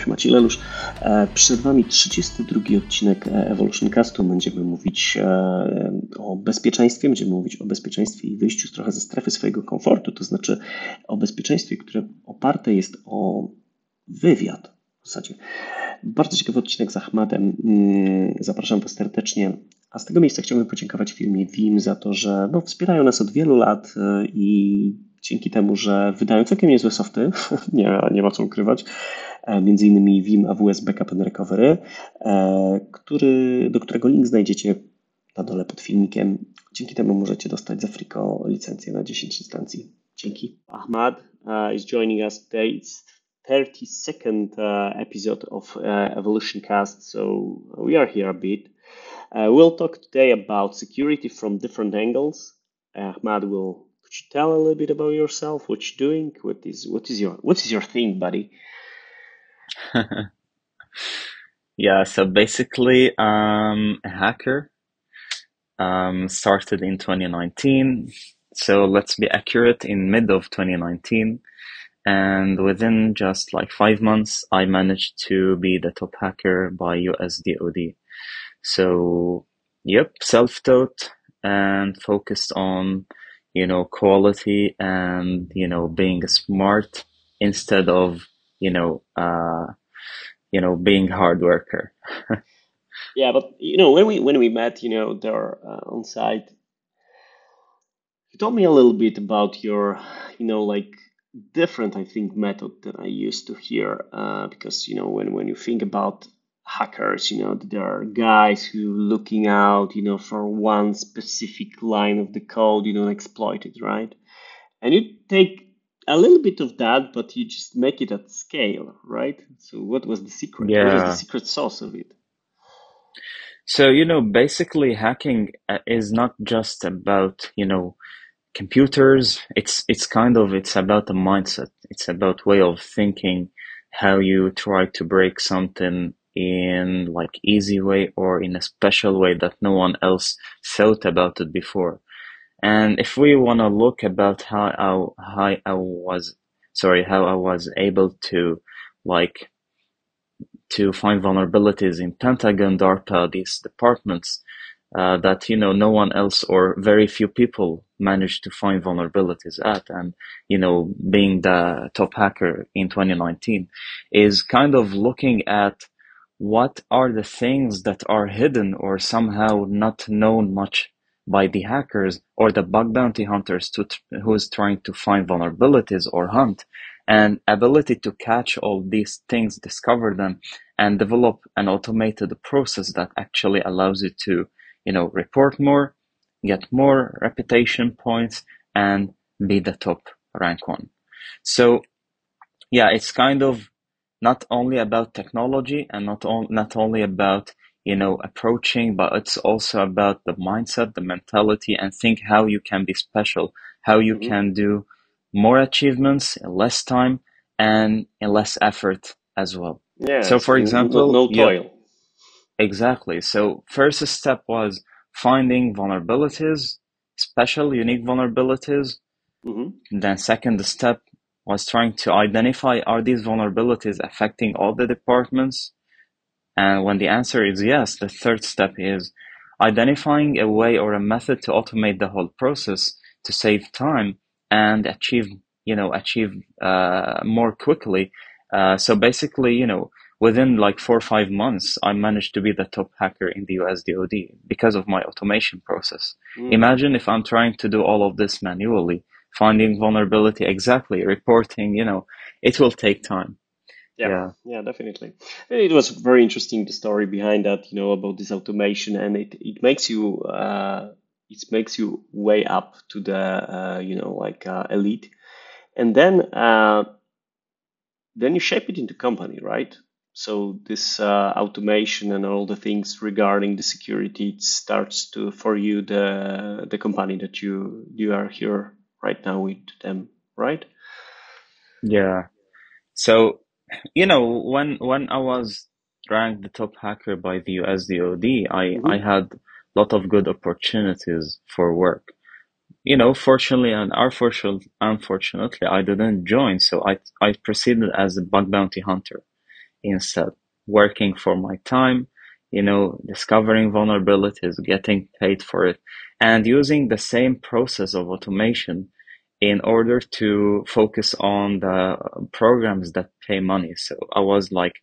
się Maciej Lelusz. E, przed Wami 32 odcinek Evolution Castu. Będziemy mówić e, o bezpieczeństwie, będziemy mówić o bezpieczeństwie i wyjściu trochę ze strefy swojego komfortu, to znaczy o bezpieczeństwie, które oparte jest o wywiad w zasadzie. Bardzo ciekawy odcinek z Ahmadem. Mm, zapraszam Was serdecznie. A z tego miejsca chciałbym podziękować firmie Vim za to, że no, wspierają nas od wielu lat e, i dzięki temu, że wydają całkiem niezłe softy, nie, nie ma co ukrywać, e, między innymi Vim AWS Backup and Recovery, e, który, do którego link znajdziecie na dole pod filmikiem. Dzięki temu możecie dostać za friko licencję na 10 instancji. Dzięki. Ahmad uh, is joining us today. It's 32nd uh, episode of uh, Evolution Cast, so we are here a bit. Uh, we'll talk today about security from different angles. Ahmad will could you tell a little bit about yourself? What you're doing? What is what is your what is your thing, buddy? yeah, so basically, um, a hacker. Um, started in 2019. So let's be accurate. In mid of 2019, and within just like five months, I managed to be the top hacker by USDOD. So, yep, self-taught and focused on you know quality and you know being smart instead of you know uh you know being hard worker. Yeah but you know when we when we met you know there uh, on site you told me a little bit about your you know like different i think method that i used to hear uh, because you know when when you think about hackers you know there are guys who looking out you know for one specific line of the code you don't exploit it right? And you take a little bit of that but you just make it at scale right? So what was the secret? Yeah. what is the secret sauce of it? So you know basically hacking uh, is not just about you know computers. It's it's kind of it's about the mindset. It's about way of thinking how you try to break something in like easy way or in a special way that no one else thought about it before. And if we want to look about how I, how I was, sorry, how I was able to like to find vulnerabilities in Pentagon, DARPA, these departments uh, that you know no one else or very few people managed to find vulnerabilities at, and you know being the top hacker in 2019 is kind of looking at what are the things that are hidden or somehow not known much by the hackers or the bug bounty hunters who is trying to find vulnerabilities or hunt and ability to catch all these things discover them and develop an automated process that actually allows you to you know report more get more reputation points and be the top rank one. So yeah it's kind of not only about technology and not on, not only about you know approaching but it's also about the mindset the mentality and think how you can be special how you mm-hmm. can do more achievements in less time and in less effort as well yeah so for example no, no toil yeah, exactly so first step was finding vulnerabilities special unique vulnerabilities mm-hmm. then second step was trying to identify are these vulnerabilities affecting all the departments? And when the answer is yes, the third step is identifying a way or a method to automate the whole process to save time and achieve, you know, achieve uh, more quickly. Uh, so basically, you know, within like four or five months, I managed to be the top hacker in the US DoD because of my automation process. Mm. Imagine if I'm trying to do all of this manually finding vulnerability exactly reporting you know it will take time. Yeah, yeah. Yeah definitely. It was very interesting the story behind that you know about this automation and it, it makes you uh, it makes you way up to the uh, you know like uh, elite. And then uh, then you shape it into company right? So this uh, automation and all the things regarding the security it starts to for you the the company that you you are here right now with them, right? Yeah. So, you know, when when I was ranked the top hacker by the USDOD, I mm-hmm. I had a lot of good opportunities for work. You know, fortunately and unfortunately, unfortunately, I didn't join, so I I proceeded as a bug bounty hunter instead, working for my time, you know, discovering vulnerabilities, getting paid for it, and using the same process of automation in order to focus on the programs that pay money. So I was like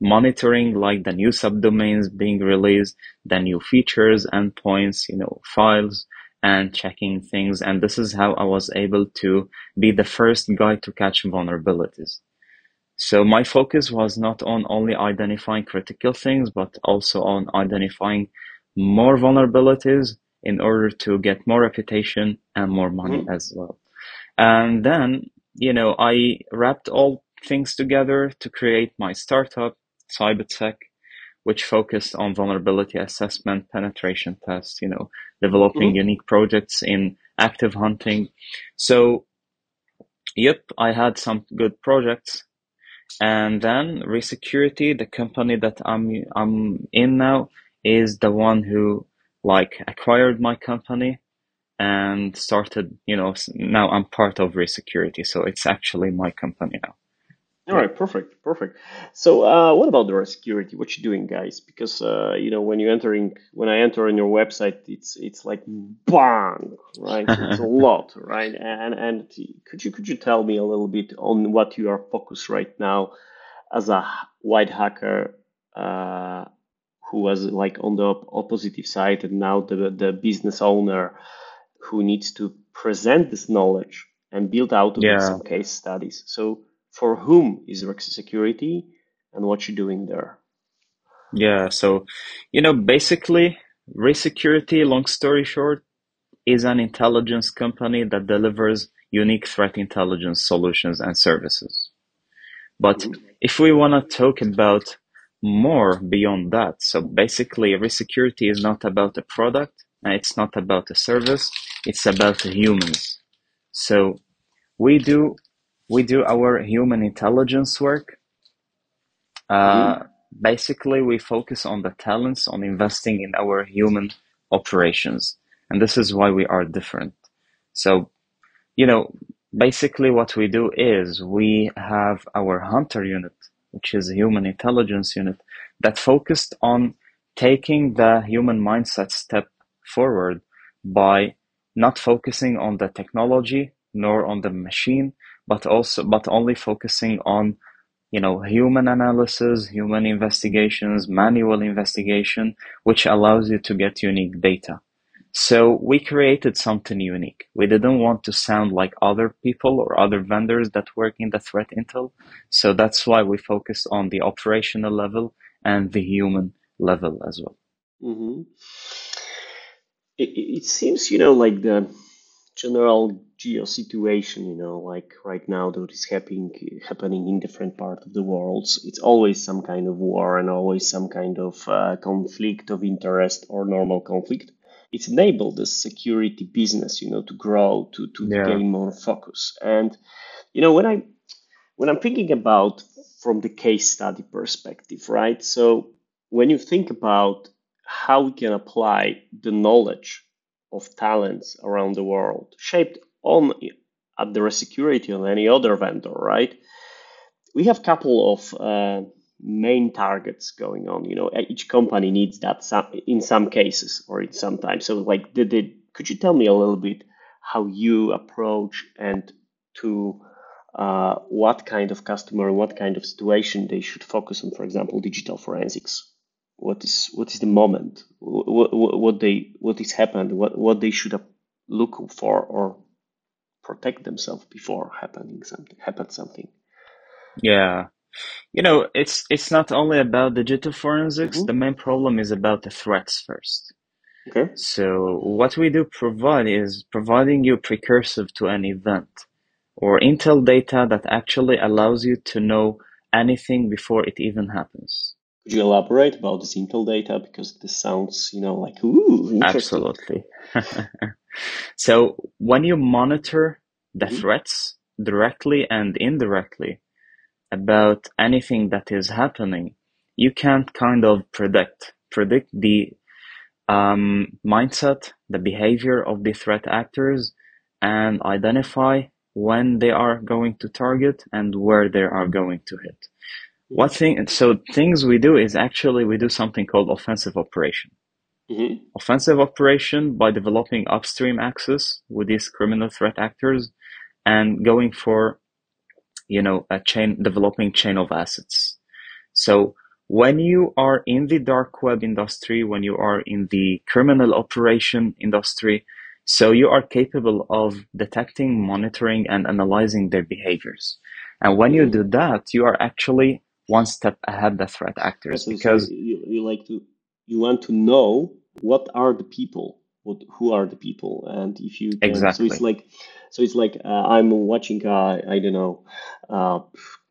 monitoring like the new subdomains being released, the new features, endpoints, you know, files, and checking things. And this is how I was able to be the first guy to catch vulnerabilities. So my focus was not on only identifying critical things, but also on identifying more vulnerabilities in order to get more reputation and more money mm. as well. And then, you know, I wrapped all things together to create my startup, Cybertech, which focused on vulnerability assessment, penetration tests, you know, developing mm-hmm. unique projects in active hunting. So, yep, I had some good projects. And then Resecurity, the company that I'm I'm in now, is the one who like acquired my company and started, you know, now I'm part of Resecurity. So it's actually my company now. All right, perfect, perfect. So, uh, what about the security? What you doing, guys? Because uh, you know, when you entering, when I enter on your website, it's it's like bang, right? it's a lot, right? And and could you could you tell me a little bit on what you are focused right now as a white hacker uh, who was like on the opposite side, and now the the business owner who needs to present this knowledge and build out yeah. some case studies. So for whom is Resecurity and what you're doing there? Yeah, so you know, basically, Resecurity, long story short, is an intelligence company that delivers unique threat intelligence solutions and services. But mm-hmm. if we want to talk about more beyond that, so basically, Resecurity is not about a product and it's not about a service, it's about humans. So we do we do our human intelligence work. Uh, mm-hmm. Basically, we focus on the talents, on investing in our human operations. And this is why we are different. So, you know, basically what we do is we have our hunter unit, which is a human intelligence unit that focused on taking the human mindset step forward by not focusing on the technology nor on the machine, but also but only focusing on you know human analysis human investigations manual investigation which allows you to get unique data so we created something unique we didn't want to sound like other people or other vendors that work in the threat intel so that's why we focus on the operational level and the human level as well mm-hmm. it, it seems you know like the general geo situation, you know, like right now that is happening happening in different parts of the world. It's always some kind of war and always some kind of uh, conflict of interest or normal conflict. It's enabled the security business, you know, to grow, to to yeah. gain more focus. And you know, when I when I'm thinking about from the case study perspective, right? So when you think about how we can apply the knowledge of talents around the world, shaped on at the security on any other vendor, right? We have a couple of uh, main targets going on. You know, each company needs that some, in some cases or in some time. So, like, did, did could you tell me a little bit how you approach and to uh, what kind of customer, what kind of situation they should focus on? For example, digital forensics what is what is the moment what, what, what they what is happened what what they should look for or protect themselves before happening something happen something yeah you know it's it's not only about digital forensics mm-hmm. the main problem is about the threats first okay so what we do provide is providing you precursive to an event or intel data that actually allows you to know anything before it even happens could you elaborate about this Intel data? Because this sounds, you know, like, ooh, Absolutely. so when you monitor the mm-hmm. threats directly and indirectly about anything that is happening, you can't kind of predict predict the um, mindset, the behavior of the threat actors, and identify when they are going to target and where they are going to hit. What thing? So things we do is actually we do something called offensive operation. Mm-hmm. Offensive operation by developing upstream access with these criminal threat actors and going for, you know, a chain, developing chain of assets. So when you are in the dark web industry, when you are in the criminal operation industry, so you are capable of detecting, monitoring, and analyzing their behaviors. And when you do that, you are actually one step ahead the threat actors so because you, you like to you want to know what are the people, what who are the people, and if you can. So it's like, so it's like uh, I'm watching uh, I don't know uh,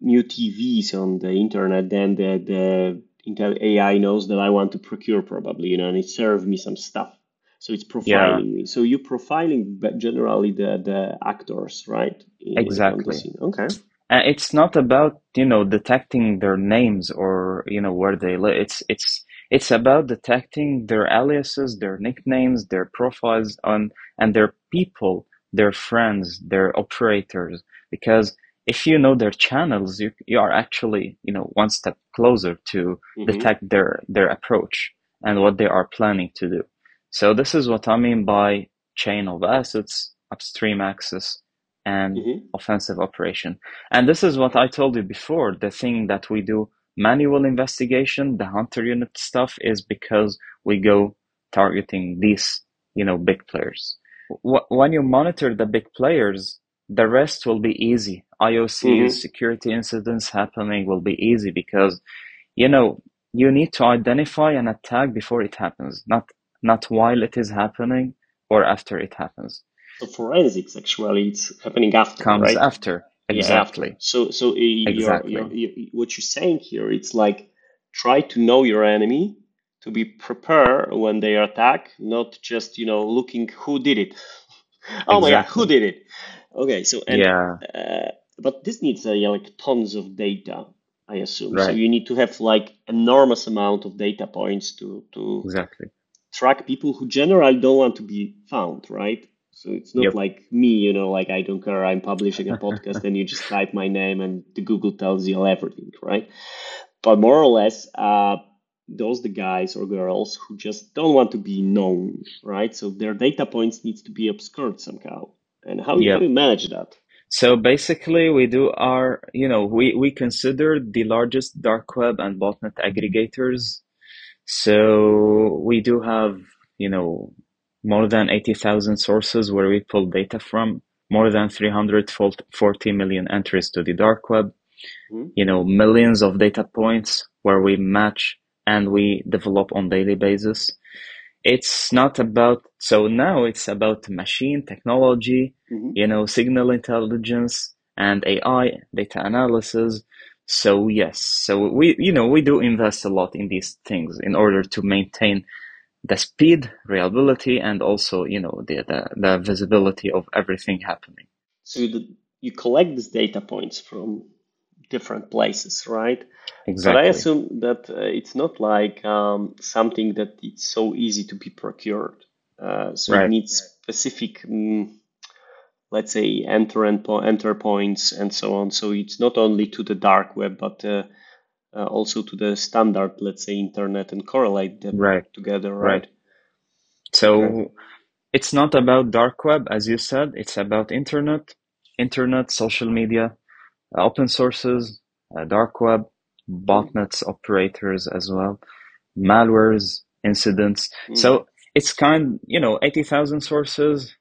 new TVs on the internet. Then the the Intel AI knows that I want to procure probably, you know, and it serves me some stuff. So it's Yeah, profiling me. So you're profiling but generally the the actors, right, in, exactly. Okay. And it's not about, you know, detecting their names or, you know, where they live. It's it's it's about detecting their aliases, their nicknames, their profiles on and their people, their friends, their operators. Because if you know their channels, you you are actually, you know, one step closer to Mm-hmm. detect their their approach and what they are planning to do. So this is what I mean by chain of assets, upstream access, and Mm-hmm. offensive operation. And this is what I told you before. The thing that we do manual investigation, the hunter unit stuff is because we go targeting these, you know, big players. Wh- When you monitor the big players, the rest will be easy. IOCs, Mm-hmm. security incidents happening will be easy because, you know, you need to identify an attack before it happens, not not while it is happening or after it happens. So forensics actually it's happening after, Comes right? after. Yeah. Exactly. So so uh, you're, you're, you what you're saying here, it's like try to know your enemy to be prepared when they attack, not just you know looking who did it. Oh my God, who did it? Okay, so and Yeah, uh, but this needs uh, yeah, like tons of data, I assume. Right. So you need to have like enormous amount of data points to to Exactly. track people who generally don't want to be found, right? So it's not Yep. like me, you know, like I don't care, I'm publishing a podcast and you just type my name and the Google tells you everything, right? But more or less, uh, those the guys or girls who just don't want to be known, right? So their data points needs to be obscured somehow. And how Yep. you manage that? So basically, we do our, you know, we, we consider the largest dark web and botnet aggregators. So we do have, you know, more than 80,000 sources where we pull data from, more than 340 million entries to the dark web, Mhm. you know, millions of data points where we match and we develop on daily basis. It's not about, so now it's about machine technology, Mhm. you know, signal intelligence and AI, data analysis. So yes, so we, you know, we do invest a lot in these things in order to maintain the speed, reliability, and also, you know, the, the, the visibility of everything happening. So you, you collect these data points from different places, right? Exactly. But I assume that uh, it's not like um, something that it's so easy to be procured. Uh, so it Right. needs specific, mm, let's say, enter and po- enter points and so on. So it's not only to the dark web, but uh, uh, also to the standard, let's say, internet and correlate them Right. together, Right. right? Okay. So it's not about dark web, as you said. It's about internet, internet, social media, uh, open sources, uh, dark web, botnets, operators as well, malwares, incidents. mm. So it's kind, you know, 80,000 sources,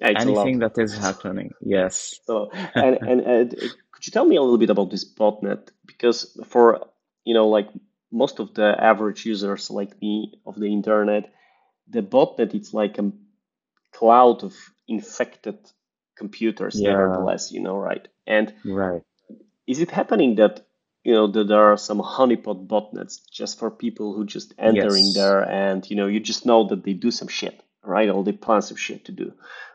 Yeah, it's anything that is happening. Yes. So, and, and, and could you tell me a little bit about this botnet? Because for, you know, like most of the average users like me of the internet, the botnet it's like a cloud of infected computers, Yeah, nevertheless, you know, right? And right. is it happening that, you know, that there are some honeypot botnets just for people who just entering Yes. there and, you know, you just know that they do some shit, right? Or they plan some shit to do.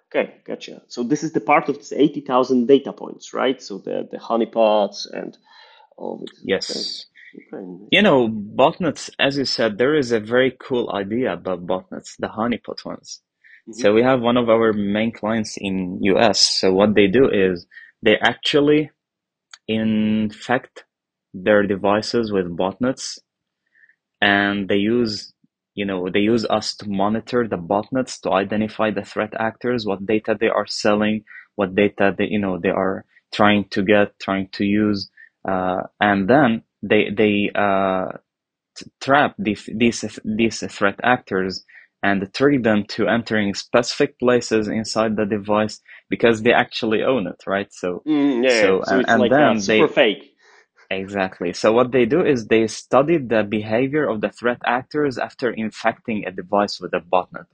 Okay, gotcha. So this is the part of this 80,000 data points, right? So the, the honeypots and all of it. Okay, Yes. You know, botnets, as you said, there is a very cool idea about botnets, the honeypot ones. hmm So we have one of our main clients in US. So what they do is they actually infect their devices with botnets and they use you know they use us to monitor the botnets to identify the threat actors what data they are selling what data they you know they are trying to get trying to use and then they they uh, trap these these these threat actors and trick them to entering specific places inside the device because they actually own it, right? So, mm, yeah, so, so and, and like then they fake. Exactly. So what they do is they study the behavior of the threat actors after infecting a device with a botnet.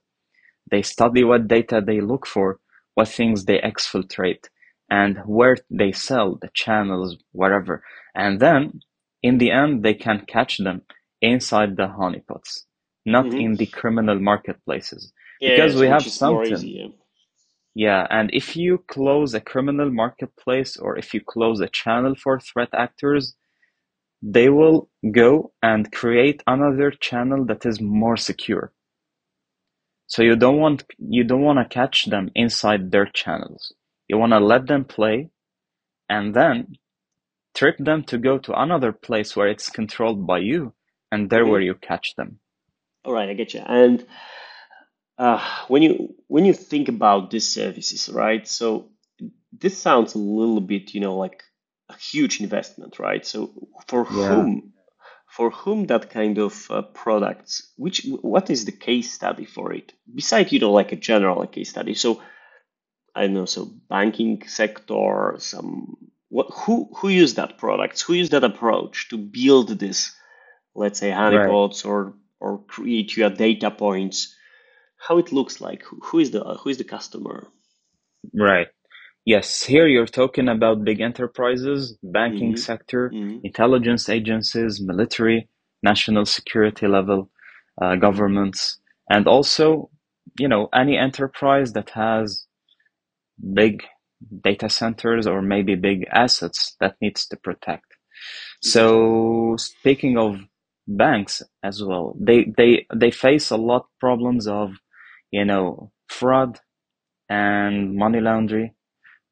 They study what data they look for, what things they exfiltrate, and where they sell, the channels, whatever. And then, in the end, they can catch them inside the honeypots, not mm-hmm. in the criminal marketplaces. Yeah, because we have something. Easy, yeah. yeah, and if you close a criminal marketplace or if you close a channel for threat actors, they will go and create another channel that is more secure. So you don't want you don't want to catch them inside their channels. You want to let them play and then trick them to go to another place where it's controlled by you and there mm-hmm. where you catch them. All right, I get you. And uh, when you when you think about these services, right? So this sounds a little bit, you know, like a huge investment, right? So for yeah. whom for whom that kind of uh, products which what is the case study for it besides you know like a general case study so i don't know so banking sector some what who who use that products who use that approach to build this let's say honeypots right. or or create your data points how it looks like who is the who is the customer right yes here you're talking about big enterprises banking mm-hmm. sector mm-hmm. intelligence agencies military national security level uh, governments and also you know any enterprise that has big data centers or maybe big assets that needs to protect so speaking of banks as well. They they they face a lot problems of, you know, fraud and money laundering,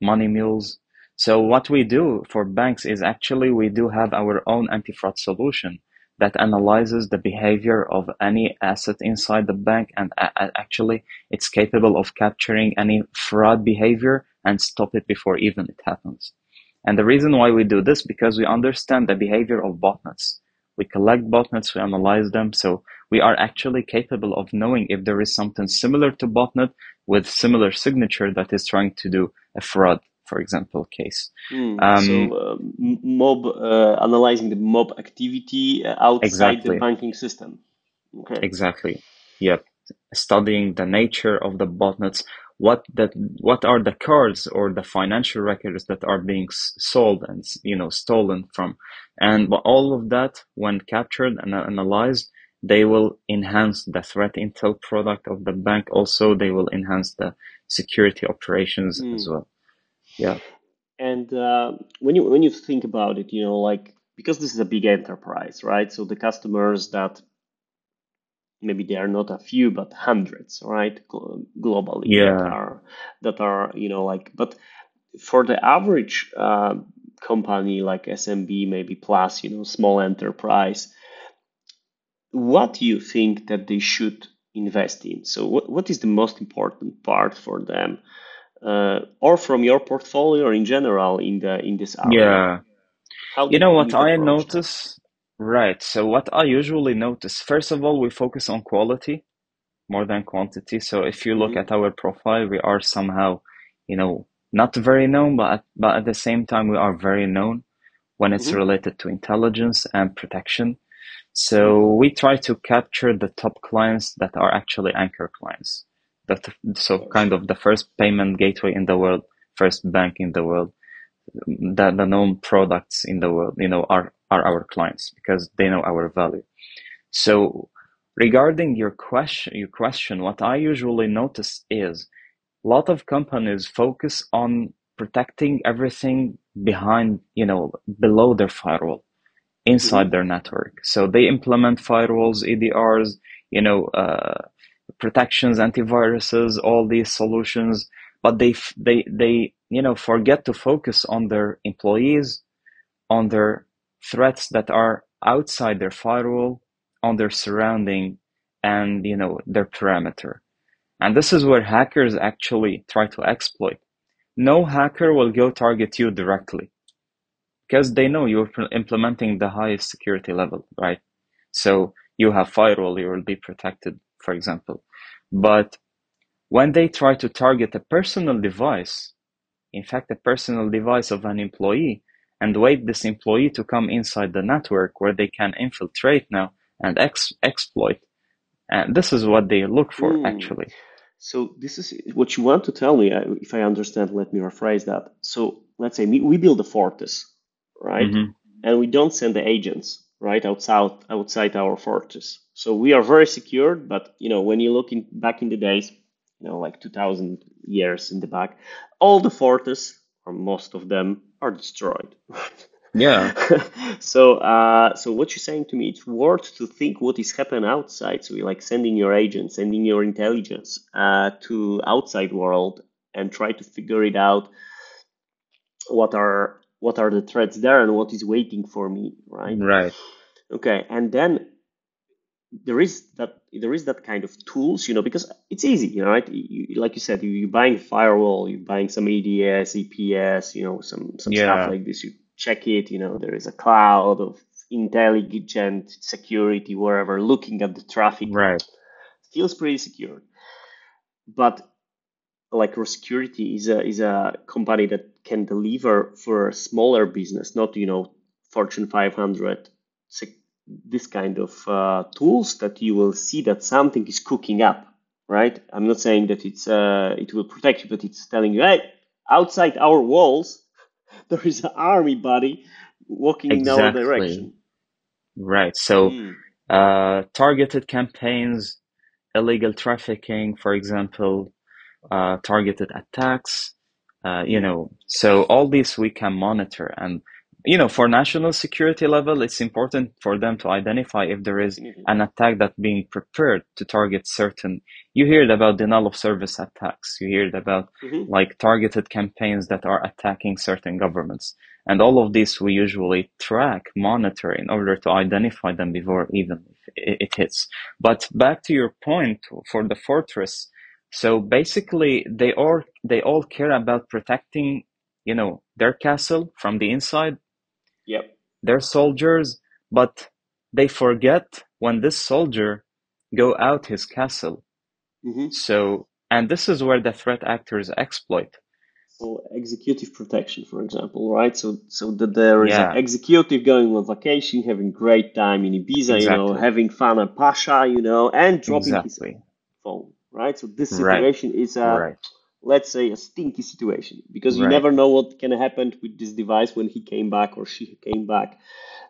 money mules. So what we do for banks is actually we do have our own anti-fraud solution that analyzes the behavior of any asset inside the bank and actually it's capable of capturing any fraud behavior and stop it before even it happens. And the reason why we do this because we understand the behavior of botnets. We collect botnets, we analyze them. So we are actually capable of knowing if there is something similar to botnet with similar signature that is trying to do a fraud, for example, case. Mm, um, so uh, mob uh, analyzing the mob activity uh, outside exactly. the banking system. Okay. Exactly. Yep. Studying the nature of the botnets, what that what are the cards or the financial records that are being sold and you know stolen from and all of that when captured and analyzed they will enhance the threat intel product of the bank also they will enhance the security operations mm. as well yeah. And uh, when you when you think about it you know like because this is a big enterprise right? So the customers that maybe they are not a few but hundreds right globally yeah. that are that are you know like but for the average uh, company like smb maybe plus you know small enterprise what do you think that they should invest in? So what, what is the most important part for them uh, or from your portfolio or in general in the in this area yeah How you know what i notice Right. So what I usually notice, first of all, we focus on quality more than quantity. So if you look mm-hmm. at our profile, we are somehow, you know, not very known, but at, but at the same time, we are very known when it's mm-hmm. related to intelligence and protection. So mm-hmm. we try to capture the top clients that are actually anchor clients. That so kind of the first payment gateway in the world, first bank in the world, the, the known products in the world, you know, are are our clients because they know our value. So regarding your question, your question, what I usually notice is a lot of companies focus on protecting everything behind, you know, below their firewall, inside mm-hmm. their network. So they implement firewalls, EDRs, you know, uh, protections, antiviruses, all these solutions, but they they they you know forget to focus on their employees, on their threats that are outside their firewall, on their surrounding, and you know their parameter. And this is where hackers actually try to exploit. No hacker will go target you directly because they know you're implementing the highest security level, right? So you have firewall, you will be protected, for example. But when they try to target a personal device, in fact, a personal device of an employee, and wait this employee to come inside the network where they can infiltrate now and ex- exploit. And this is what they look for, mm. actually. So this is what you want to tell me. If I understand, let me rephrase that. So let's say we build a fortress, right? Mm-hmm. And we don't send the agents right outside outside our fortress. So we are very secure. But you know, when you look in back in the days, you know, like 2,000 years in the back, all the fortresses or most of them are destroyed. Yeah. so, uh, so what you're saying to me, it's worth to think what is happening outside. So you're like sending your agents, sending your intelligence uh, to outside world and try to figure it out. What are what are the threats there and what is waiting for me, right? Right. Okay, and then there is that there is that kind of tools, you know, because it's easy, you know, right? You, like you said, you, you're buying a firewall, you're buying some ADS, EPS, you know, some some yeah. stuff like this. You check it. You know, there is a cloud of intelligent security wherever looking at the traffic. Right. Feels pretty secure. But like Security is a is a company that can deliver for a smaller business, not you know Fortune 500, this kind of uh, tools that you will see that something is cooking up, right? I'm not saying that it's uh, it will protect you, but it's telling you, hey, outside our walls, there is an army buddy walking exactly. in our direction. Right. So, mm. uh, targeted campaigns, illegal trafficking, for example, uh, targeted attacks, uh, you know, so all this we can monitor and you know, for national security level, it's important for them to identify if there is mm-hmm. an attack that's being prepared to target certain. You heard about denial of service attacks. You heard about mm-hmm. like targeted campaigns that are attacking certain governments. And all of this we usually track, monitor in order to identify them before even it, it hits. But back to your point for the fortress. So basically they all, they all care about protecting, you know, their castle from the inside Yep. They're soldiers, but they forget when this soldier go out his castle. Mm-hmm. So, and this is where the threat actors exploit. So executive protection, for example, right? So, so that there is yeah. an executive going on vacation, having great time in Ibiza, exactly. you know, having fun at Pacha, you know, and dropping exactly. his phone, right? So this situation right. is a right let's say a stinky situation because you right. never know what can happen with this device when he came back or she came back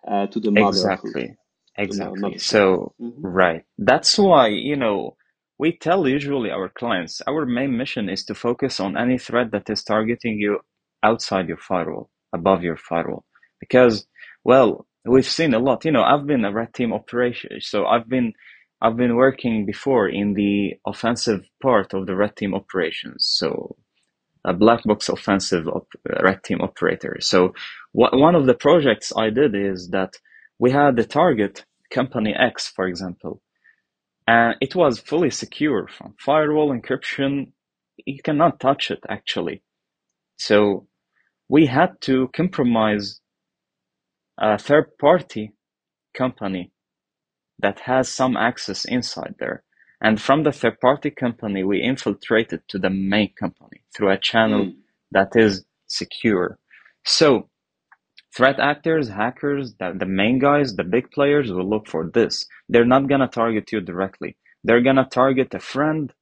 uh, to the mother exactly exactly so mm-hmm. right that's why you know we tell usually our clients our main mission is to focus on any threat that is targeting you outside your firewall above your firewall because well we've seen a lot you know i've been a red team operation so i've been I've been working before in the offensive part of the red team operations. So a black box offensive op- red team operator. So wh- one of the projects I did is that we had the target company X, for example, and it was fully secure from firewall encryption. You cannot touch it actually. So we had to compromise a third party company that has some access inside there. And from the third party company, we infiltrated to the main company through a channel mm. that is secure. So threat actors, hackers, the, the main guys, the big players will look for this. They're not going to target you directly. They're going to target a friend,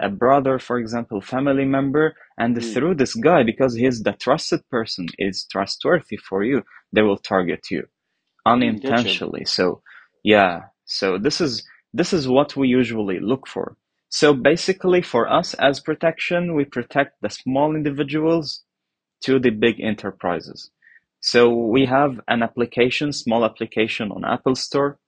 a brother, for example, family member, and mm. through this guy, because he's the trusted person, is trustworthy for you, they will target you unintentionally. So, yeah, so this is this is what we usually look for. So basically for us as protection, we protect the small individuals to the big enterprises. So we have an application, small application on Apple Store,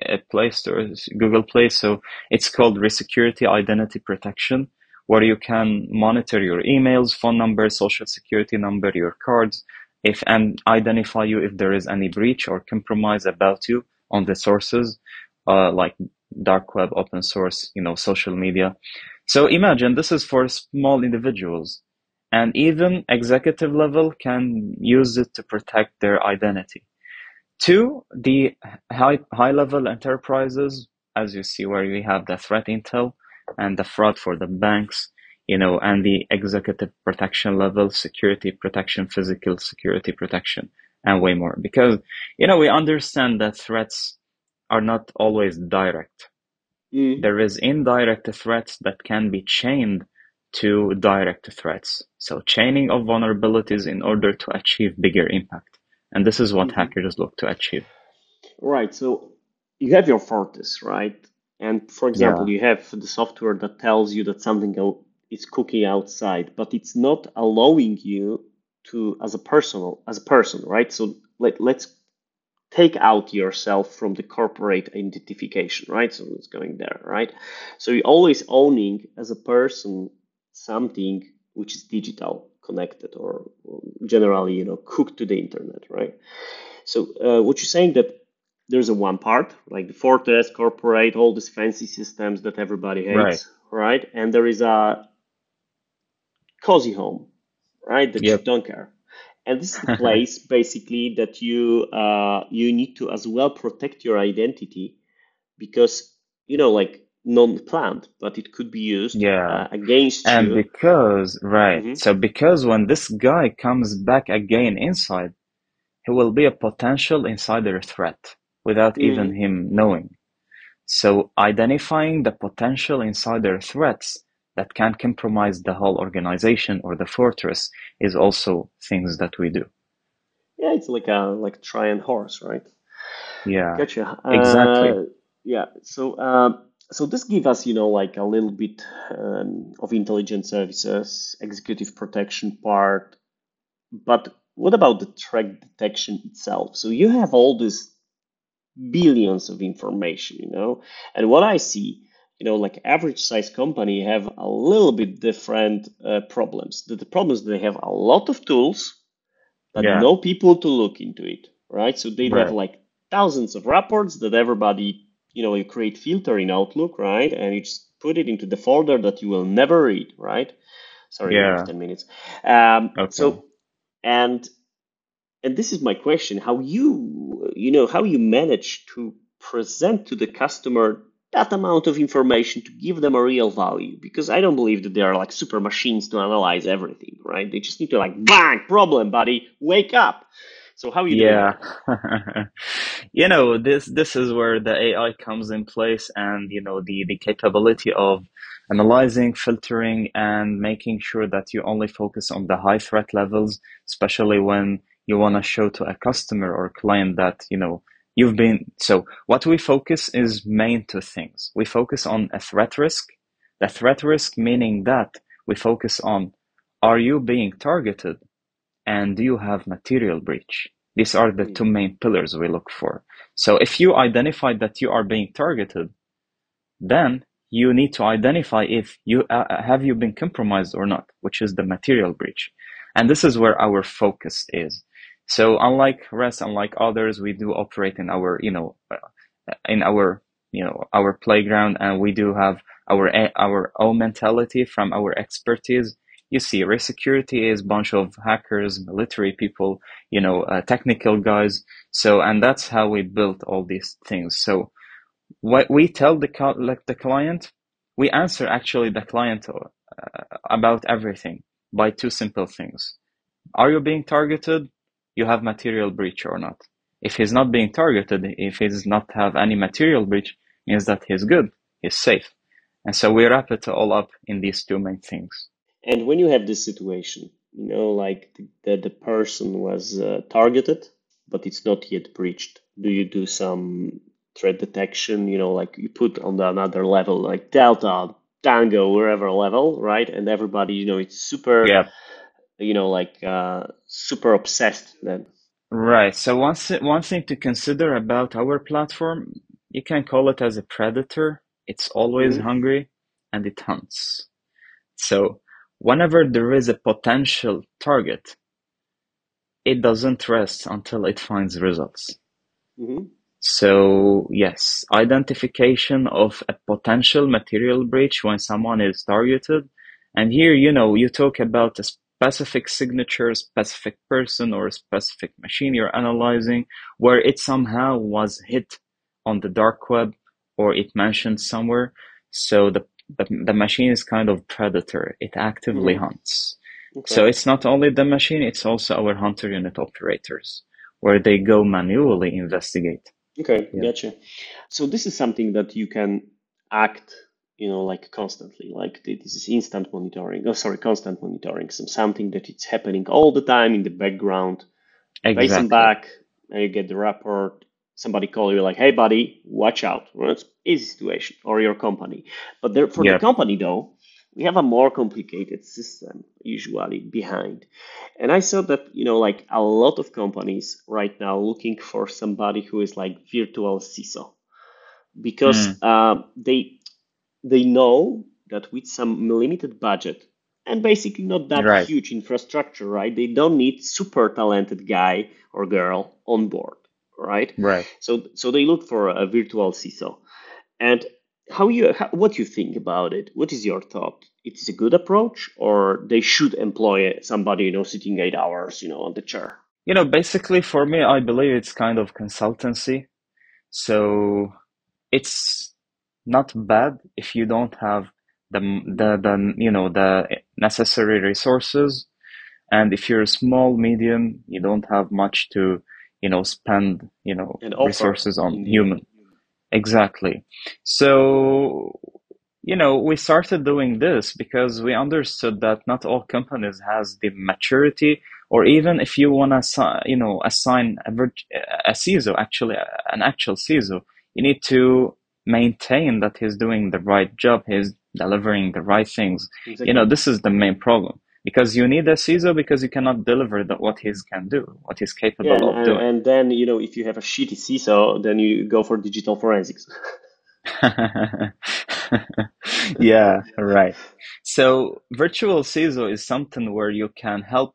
a Play Store, Google Play. So it's called Resecurity Identity Protection, where you can monitor your emails, phone number, social security number, your cards, if and identify you if there is any breach or compromise about you on the sources, uh, like dark web, open source, you know, social media. So imagine this is for small individuals and even executive level can use it to protect their identity. Two, the high, high level enterprises, as you see where we have the threat intel and the fraud for the banks, you know, and the executive protection level, security protection, physical security protection, and way more. Because, you know, we understand that threats are not always direct. Mm. There is indirect threats that can be chained to direct threats. So chaining of vulnerabilities in order to achieve bigger impact. And this is what mm-hmm. hackers look to achieve. Right. So you have your Fortress, right? And for example, yeah. you have the software that tells you that something is cooking outside, but it's not allowing you to as a personal as a person, right? So let, let's take out yourself from the corporate identification, right? So it's going there, right? So you're always owning as a person something which is digital connected or, generally you know cooked to the internet right so uh, what you're saying that there's a one part like the Fortress corporate all these fancy systems that everybody hates right, right? and there is a cozy home right that yep. you don't care and this is the place basically that you uh, you need to as well protect your identity because you know like non-planned, but it could be used yeah. Uh, against and you. And because, right, mm-hmm. so because when this guy comes back again inside, he will be a potential insider threat without mm-hmm. even him knowing. So identifying the potential insider threats that can compromise the whole organization or the fortress is also things that we do. Yeah, it's like a like Trojan horse, right? Yeah, gotcha. Exactly. Uh, yeah. So um, so this gives us, you know, like a little bit um, of intelligence services, executive protection part. But what about the threat detection itself? So you have all these billions of information, you know, and what I see, you know, like average size company have a little bit different uh, problems. The, the problems they have a lot of tools, but yeah. no people to look into it, right? So they right. have like thousands of reports that everybody you know, you create filter in Outlook, right? And you just put it into the folder that you will never read, right? Sorry, yeah. 10 minutes. Um, okay. So, and, and this is my question, how you, you know, how you manage to present to the customer that amount of information to give them a real value because I don't believe that they are like super machines to analyze everything, right? They just need to like bang problem, buddy, wake up. So how are you yeah. you know, this this is where the AI comes in place and you know the the capability of analyzing, filtering and making sure that you only focus on the high threat levels, especially when you want to show to a customer or client that, you know, you've been so what we focus is main two things. We focus on a threat risk. The threat risk meaning that we focus on are you being targeted and do you have material breach? These are the two main pillars we look for. So if you identify that you are being targeted, then you need to identify if you uh, uh, have you been compromised or not, which is the material breach. And this is where our focus is. So unlike REST, unlike others, we do operate in our, you know, uh, in our, you know, our playground and we do have our, our own mentality from our expertise. You see Resecurity is a bunch of hackers military people you know uh, technical guys. So and that's how we built all these things. So what we tell the like the client we answer actually the client uh, about everything by two simple things. Are you being targeted you have material breach or not if he's not being targeted if he does not have any material breach means that he's good he's safe and so we wrap it all up in these two main things and when you have this situation, you know, like the, the person was uh, targeted, but it's not yet breached, do you do some threat detection? You know, like you put on the another level, like Delta, Tango, wherever level, right? And everybody, you know, it's super, yeah. You know, like uh, super obsessed then. Right. So one, one thing to consider about our platform, you can call it as a predator. It's always mm-hmm. hungry and it hunts. So whenever there is a potential target, it doesn't rest until it finds results. Mm-hmm. So yes, identification of a potential material breach when someone is targeted. And here, you know, you talk about a specific signature, specific person or a specific machine you're analyzing where it somehow was hit on the dark web or it mentioned somewhere. So the, the, the machine is kind of predator. It actively Mm-hmm. hunts. Okay. So it's not only the machine, it's also our hunter unit operators where they go manually investigate. Okay, Yeah. gotcha. So this is something that you can act, you know, like constantly. Like this is instant monitoring. Oh, sorry, constant monitoring. Some something that it's happening all the time in the background. Exactly. back, and you get the report. Somebody call you like, "Hey, buddy, watch out." Well, it's easy situation, or your company. But there, for the company though, we have a more complicated system usually behind. And I saw that, you know, like a lot of companies right now looking for somebody who is like virtual CISO because Mm, uh, they they know that with some limited budget and basically not that right, huge infrastructure, right? They don't need super talented guy or girl on board, right? right. So so they look for a virtual CISO. And how you how, what you think about it? What is your thought? It is a good approach, or they should employ somebody you know sitting eight hours you know on the chair? You know, basically for me, I believe it's kind of consultancy. So it's not bad if you don't have the the the you know the necessary resources, and if you're small, medium, you don't have much to you know spend you know resources on human. Exactly. So, you know, we started doing this because we understood that not all companies has the maturity, or even if you want to, you know, assign a, a CISO, actually, an actual CISO, you need to maintain that he's doing the right job, he's delivering the right things. You know, this is the main problem because you need a CISO because you cannot deliver the, what he can do, what he's capable and, of and doing. and then you know if you have a shitty CISO, then you go for digital forensics. Yeah, right. So virtual CISO is something where you can help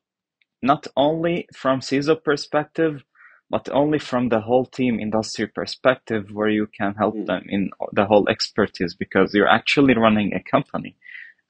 not only from CISO perspective, but only from the whole team industry perspective, where you can help Mm. them in the whole expertise because you're actually running a company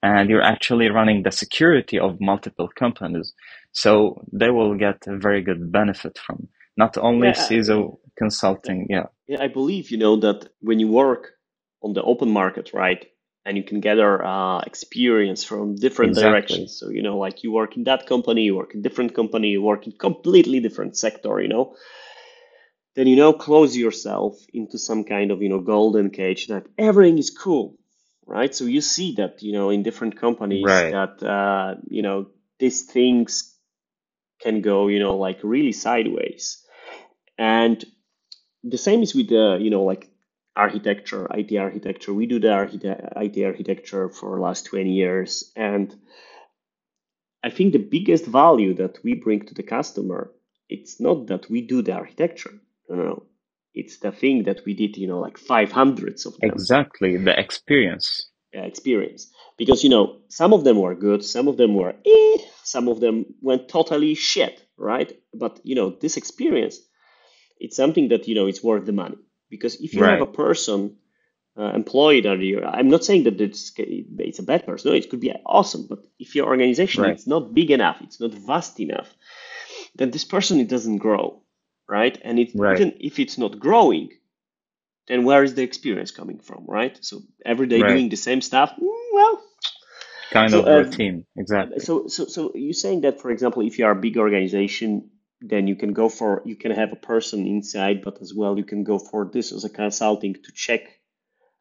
and you're actually running the security of multiple companies. So they will get a very good benefit from not only Yeah, CISO consulting. Yeah, yeah, I believe you know that when you work on the open market, right, and you can gather uh, experience from different exactly. directions. So you know, like you work in that company, you work in different company, you work in completely different sector. You know, then you know close yourself into some kind of you know golden cage that everything is cool right so you see that you know in different companies Right. that uh, you know these things can go you know like really sideways and the same is with the you know like architecture it architecture we do the archite- it architecture for last 20 years and i think the biggest value that we bring to the customer it's not that we do the architecture no no no. it's the thing that we did you know like 500s of them Exactly. The experience. uh, experience because you know some of them were good some of them were eh, some of them went totally shit right but you know this experience it's something that you know it's worth the money because if you have a person uh, employed under you i'm not saying that it's, it's a bad person no it could be awesome but if your organization Right. is not big enough it's not vast enough then this person it doesn't grow right and it Right. even if it's not growing then where is the experience coming from right so every day Right. doing the same stuff mm, well Kind so of uh, routine. Exactly. so so so you're saying that for example if you are a big organization then you can go for you can have a person inside but as well you can go for this as a consulting to check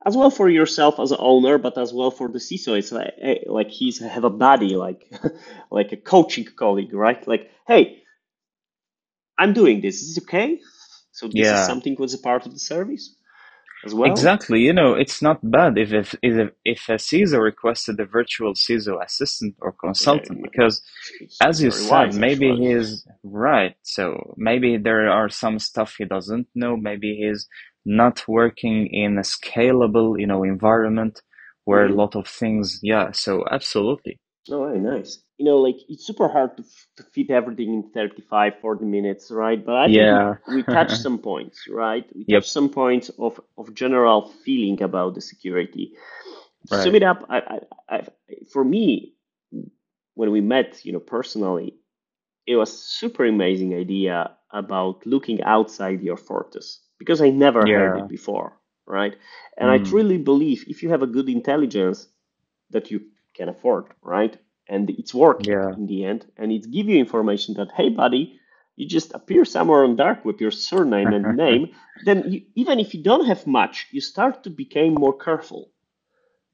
as well for yourself as an owner but as well for the CISO it's like like he's have a buddy like like a coaching colleague right? Like hey I'm doing this. Is it okay? So this is something was a part of the service as well. Exactly. You know, it's not bad if if if, if a CISO requested a virtual CISO assistant or yeah, consultant because as you said, maybe actually. he's right. So maybe there are some stuff he doesn't know. Maybe he's not working in a scalable, you know, environment where a hmm lot of things, yeah. So absolutely. Oh, very nice. You know, like it's super hard to, to fit everything in 35, 40 minutes, right? But I Yeah. think we, touched some points, right? We Yep. touched some points of, of general feeling about the security. To sum Right. it up, I, I, I, for me, when we met, you know, personally, it was super amazing idea about looking outside your fortress because I never heard it before, right? And I Mm. truly believe if you have a good intelligence that you can afford, right? And it's working Yeah. in the end, and it's give you information that hey, buddy, you just appear somewhere on dark with your surname and name. Then you, even if you don't have much, you start to become more careful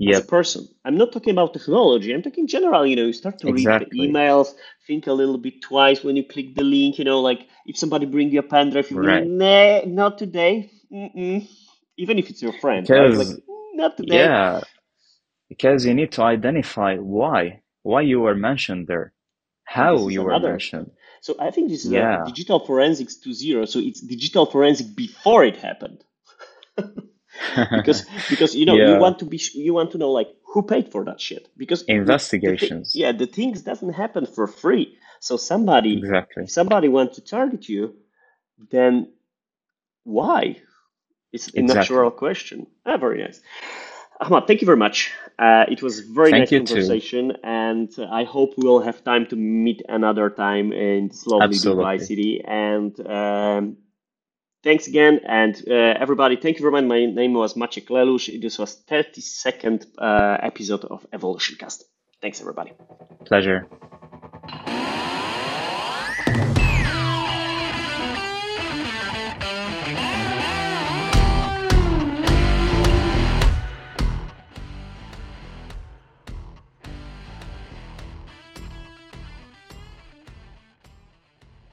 as a person. I'm not talking about technology. I'm talking general. You know, you start to read the emails, think a little bit twice when you click the link. You know, like if somebody bring you a pen drive, you Right. nah, not today. Mm-mm. Even if it's your friend, right? Like, "Mm, not today. yeah, because you need to identify why why you were mentioned there, how you were another mentioned. So I think this is a Yeah. digital forensics 2.0. So it's digital forensic before it happened. because because you know you want to be you want to know like who paid for that shit because the, the Investigations. yeah the things doesn't happen for free so somebody Exactly. if somebody wants to target you then why it's a natural question ah, very nice Ahmad, thank you very much. Uh, it was a very Thank nice you too. conversation, and I hope we'll have time to meet another time in this lovely Dubai city. And um, Thanks again, and uh, everybody, thank you very much. My name was Maciek Lelusz. This was 32nd uh, episode of Evolution Cast. Thanks, everybody. Pleasure.